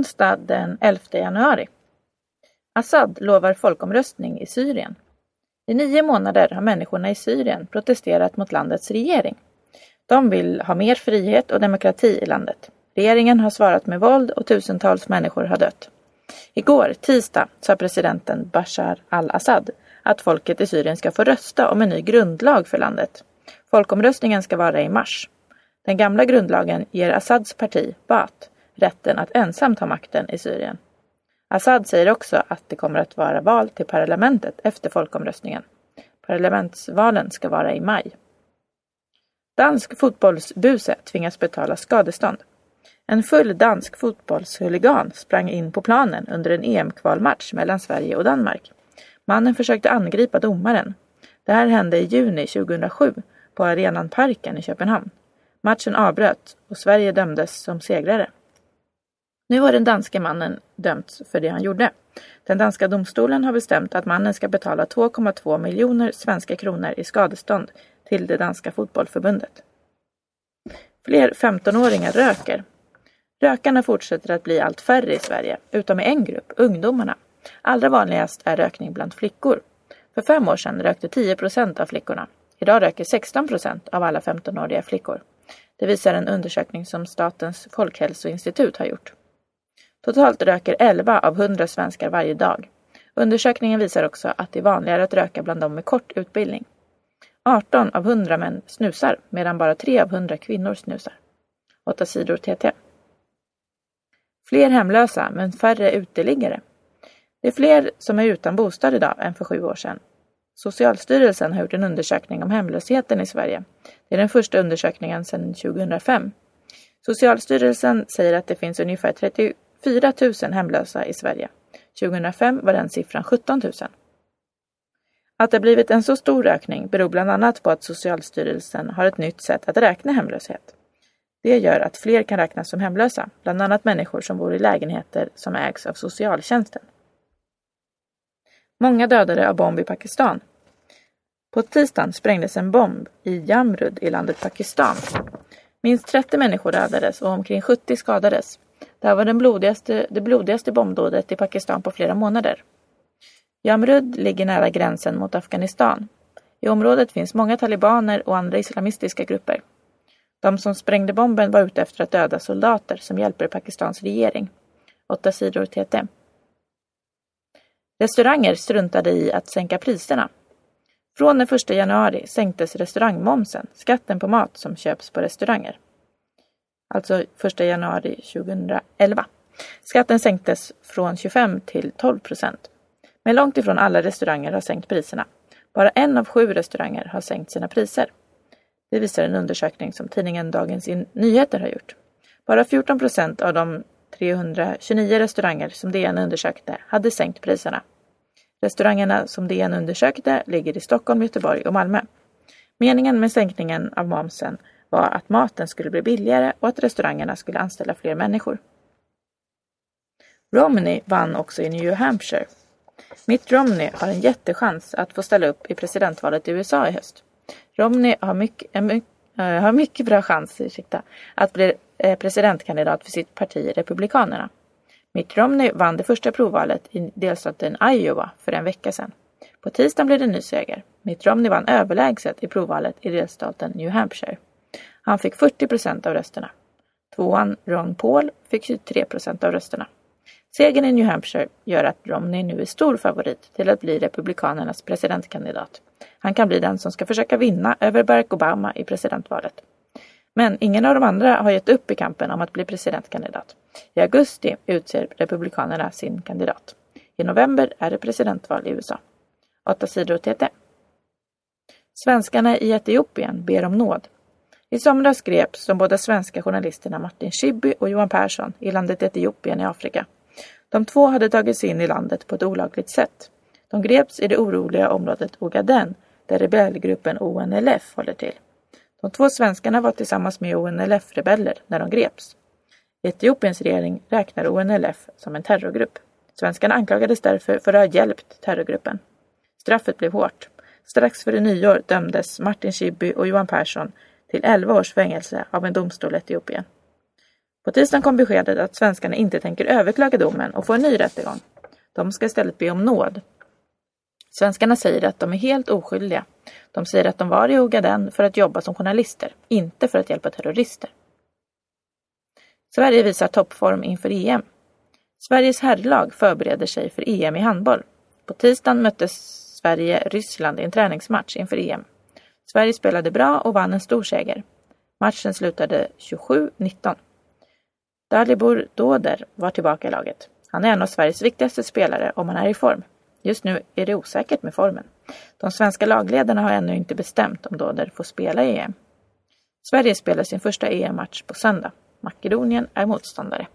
onsdag den 11 januari. Assad lovar folkomröstning i Syrien. I nio månader har människorna i Syrien protesterat mot landets regering. De vill ha mer frihet och demokrati i landet. Regeringen har svarat med våld och tusentals människor har dött. Igår, tisdag, sa presidenten Bashar al-Assad att folket i Syrien ska få rösta om en ny grundlag för landet. Folkomröstningen ska vara i mars. Den gamla grundlagen ger Assads parti, Baath, rätten att ensam ta makten i Syrien. Assad säger också att det kommer att vara val till parlamentet efter folkomröstningen. Parlamentsvalen ska vara i maj. Dansk fotbollsbuse tvingas betala skadestånd. En full dansk fotbollshuligan sprang in på planen under en EM-kvalmatch mellan Sverige och Danmark. Mannen försökte angripa domaren. Det här hände i juni 2007 på arenan Parken i Köpenhamn. Matchen avbröts och Sverige dömdes som segrare. Nu har den danske mannen dömts för det han gjorde. Den danska domstolen har bestämt att mannen ska betala 2,2 miljoner svenska kronor i skadestånd till det danska fotbollförbundet. Fler 15-åringar röker. Rökarna fortsätter att bli allt färre i Sverige, utom i en grupp, ungdomarna. Allra vanligast är rökning bland flickor. För fem år sedan rökte 10 procent av flickorna. Idag röker 16 procent av alla 15-åriga flickor. Det visar en undersökning som Statens folkhälsoinstitut har gjort. Totalt röker 11 av 100 svenskar varje dag. Undersökningen visar också att det är vanligare att röka bland dem med kort utbildning. 18 av 100 män snusar medan bara 3 av 100 kvinnor snusar. 8 sidor TT. Fler hemlösa men färre uteliggare. Det är fler som är utan bostad idag än för sju år sedan. Socialstyrelsen har gjort en undersökning om hemlösheten i Sverige. Det är den första undersökningen sedan 2005. Socialstyrelsen säger att det finns ungefär 4 000 hemlösa i Sverige. 2005 var den siffran 17 000. Att det blivit en så stor ökning beror bland annat på att Socialstyrelsen har ett nytt sätt att räkna hemlöshet. Det gör att fler kan räknas som hemlösa, bland annat människor som bor i lägenheter som ägs av socialtjänsten. Många dödade av bomb i Pakistan. På tisdagen sprängdes en bomb i Jamrud i landet Pakistan. Minst 30 människor dödades och omkring 70 skadades. Det här var den blodigaste, det blodigaste bombdådet i Pakistan på flera månader. Jamrud ligger nära gränsen mot Afghanistan. I området finns många talibaner och andra islamistiska grupper. De som sprängde bomben var ute efter att döda soldater som hjälper Pakistans regering. Åtta sidor TT. Restauranger struntade i att sänka priserna. Från den 1 januari sänktes restaurangmomsen, skatten på mat som köps på restauranger. Alltså 1 januari 2011. Skatten sänktes från 25 till 12 procent. Men långt ifrån alla restauranger har sänkt priserna. Bara en av sju restauranger har sänkt sina priser. Det visar en undersökning som tidningen Dagens Nyheter har gjort. Bara 14 procent av de 329 restauranger som DN undersökte hade sänkt priserna. Restaurangerna som DN undersökte ligger i Stockholm, Göteborg och Malmö. Meningen med sänkningen av momsen var att maten skulle bli billigare och att restaurangerna skulle anställa fler människor. Romney vann också i New Hampshire. Mitt Romney har en jättechans att få ställa upp i presidentvalet i USA i höst. Romney har mycket, mycket, eh, har mycket bra chans ursäkta, att bli eh, presidentkandidat för sitt parti Republikanerna. Mitt Romney vann det första provvalet i delstaten Iowa för en vecka sedan. På tisdagen blev det ny seger. Mitt Romney vann överlägset i provvalet i delstaten New Hampshire. Han fick 40 procent av rösterna. Tvåan Ron Paul fick 23 procent av rösterna. Segern i New Hampshire gör att Romney nu är stor favorit till att bli Republikanernas presidentkandidat. Han kan bli den som ska försöka vinna över Barack Obama i presidentvalet. Men ingen av de andra har gett upp i kampen om att bli presidentkandidat. I augusti utser Republikanerna sin kandidat. I november är det presidentval i USA. 8 sidor TT. Svenskarna i Etiopien ber om nåd. I somras greps de båda svenska journalisterna Martin Schibbye och Johan Persson i landet Etiopien i Afrika. De två hade tagit sig in i landet på ett olagligt sätt. De greps i det oroliga området Ogaden där rebellgruppen ONLF håller till. De två svenskarna var tillsammans med ONLF-rebeller när de greps. Etiopiens regering räknar ONLF som en terrorgrupp. Svenskarna anklagades därför för att ha hjälpt terrorgruppen. Straffet blev hårt. Strax före nyår dömdes Martin Schibbye och Johan Persson till 11 års fängelse av en domstol i Etiopien. På tisdagen kom beskedet att svenskarna inte tänker överklaga domen och få en ny rättegång. De ska istället be om nåd. Svenskarna säger att de är helt oskyldiga. De säger att de var i Ogaden för att jobba som journalister, inte för att hjälpa terrorister. Sverige visar toppform inför EM. Sveriges herrlag förbereder sig för EM i handboll. På tisdagen möttes Sverige Ryssland i en träningsmatch inför EM. Sverige spelade bra och vann en stor seger. Matchen slutade 27-19. Dalibor Doder var tillbaka i laget. Han är en av Sveriges viktigaste spelare om han är i form. Just nu är det osäkert med formen. De svenska lagledarna har ännu inte bestämt om Doder får spela i EM. Sverige spelar sin första EM-match på söndag. Makedonien är motståndare.